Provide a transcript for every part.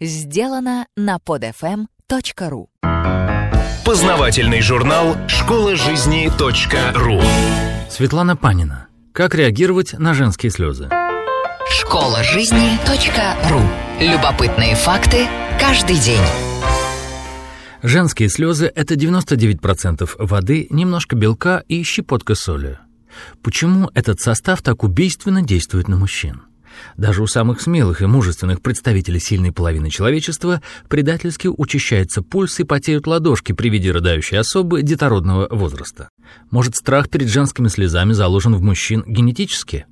Сделано на podfm.ru Познавательный журнал «Школа жизни .ру» Светлана Панина. Как реагировать на женские слезы? Школа жизни .ру Любопытные факты каждый день. Женские слезы – это 99% воды, немножко белка и щепотка соли. Почему этот состав так убийственно действует на мужчин? Даже у самых смелых и мужественных представителей сильной половины человечества предательски учащается пульс и потеют ладошки при виде рыдающей особы детородного возраста. Может, страх перед женскими слезами заложен в мужчин генетически?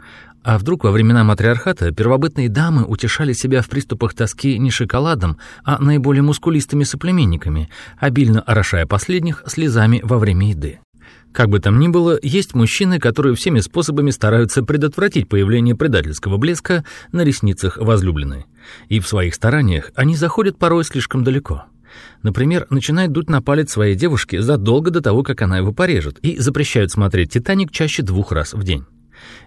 А вдруг во времена матриархата первобытные дамы утешали себя в приступах тоски не шоколадом, а наиболее мускулистыми соплеменниками, обильно орошая последних слезами во время еды? Как бы там ни было, есть мужчины, которые всеми способами стараются предотвратить появление предательского блеска на ресницах возлюбленной. И в своих стараниях они заходят порой слишком далеко. Например, начинают дуть на палец своей девушки задолго до того, как она его порежет, и запрещают смотреть «Титаник» чаще двух раз в день.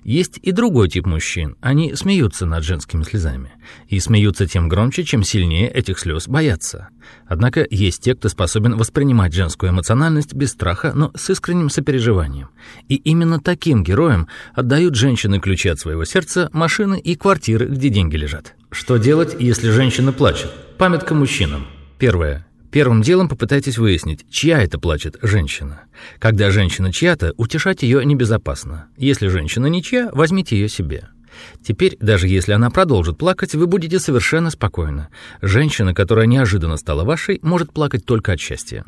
Есть и другой тип мужчин. Они смеются над женскими слезами. И смеются тем громче, чем сильнее этих слез боятся. Однако есть те, кто способен воспринимать женскую эмоциональность без страха, но с искренним сопереживанием. И именно таким героям отдают женщины ключи от своего сердца, машины и квартиры, где деньги лежат. Что делать, если женщина плачет? Памятка мужчинам. Первое. Первым делом попытайтесь выяснить, чья это плачет женщина. Когда женщина чья-то, утешать ее небезопасно. Если женщина ничья, возьмите ее себе. Теперь, даже если она продолжит плакать, вы будете совершенно спокойны. Женщина, которая неожиданно стала вашей, может плакать только от счастья.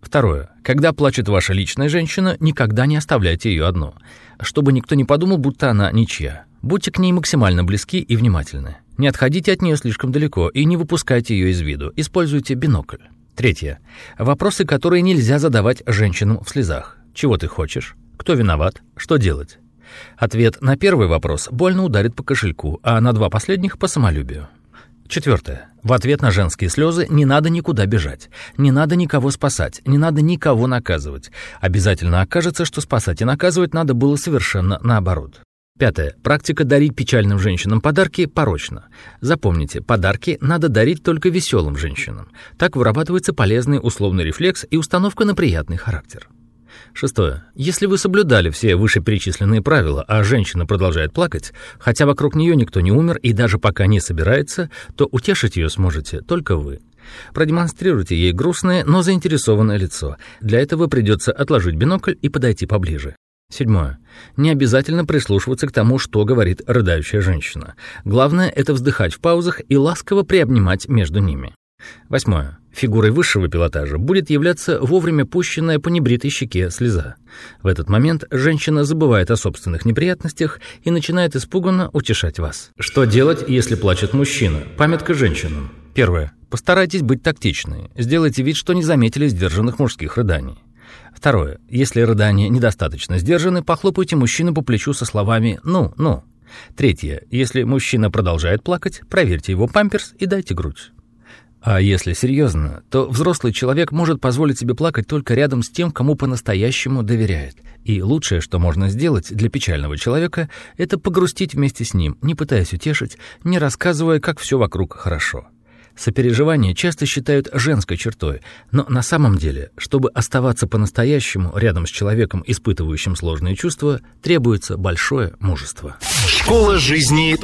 Второе. Когда плачет ваша личная женщина, никогда не оставляйте ее одну. Чтобы никто не подумал, будто она ничья. Будьте к ней максимально близки и внимательны. Не отходите от нее слишком далеко и не выпускайте ее из виду. Используйте бинокль. Третье. Вопросы, которые нельзя задавать женщинам в слезах. Чего ты хочешь? Кто виноват? Что делать? Ответ на первый вопрос больно ударит по кошельку, а на два последних — по самолюбию. Четвертое. В ответ на женские слезы не надо никуда бежать, не надо никого спасать, не надо никого наказывать. Обязательно окажется, что спасать и наказывать надо было совершенно наоборот. Пятое. Практика дарить печальным женщинам подарки порочна. Запомните, подарки надо дарить только веселым женщинам. Так вырабатывается полезный условный рефлекс и установка на приятный характер. Шестое. Если вы соблюдали все вышеперечисленные правила, а женщина продолжает плакать, хотя вокруг нее никто не умер и даже пока не собирается, то утешить ее сможете только вы. Продемонстрируйте ей грустное, но заинтересованное лицо. Для этого придется отложить бинокль и подойти поближе. Седьмое. Не обязательно прислушиваться к тому, что говорит рыдающая женщина. Главное — это вздыхать в паузах и ласково приобнимать между ними. Восьмое. Фигурой высшего пилотажа будет являться вовремя пущенная по небритой щеке слеза. В этот момент женщина забывает о собственных неприятностях и начинает испуганно утешать вас. Что делать, если плачет мужчина? Памятка женщинам. Первое. Постарайтесь быть тактичны. Сделайте вид, что не заметили сдержанных мужских рыданий. Второе. Если рыдания недостаточно сдержаны, похлопайте мужчину по плечу со словами «ну, ну». Третье. Если мужчина продолжает плакать, проверьте его памперс и дайте грудь. А если серьезно, то взрослый человек может позволить себе плакать только рядом с тем, кому по-настоящему доверяет. И лучшее, что можно сделать для печального человека, это погрустить вместе с ним, не пытаясь утешить, не рассказывая, как все вокруг хорошо. Сопереживание часто считают женской чертой, но на самом деле, чтобы оставаться по-настоящему рядом с человеком, испытывающим сложные чувства, требуется большое мужество. Школа жизни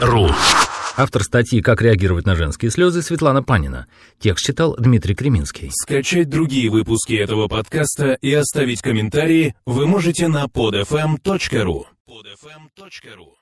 .ру Автор статьи «Как реагировать на женские слезы» Светлана Панина. Текст читал Дмитрий Креминский. Скачать другие выпуски этого подкаста и оставить комментарии вы можете на podfm.ru podfm.ru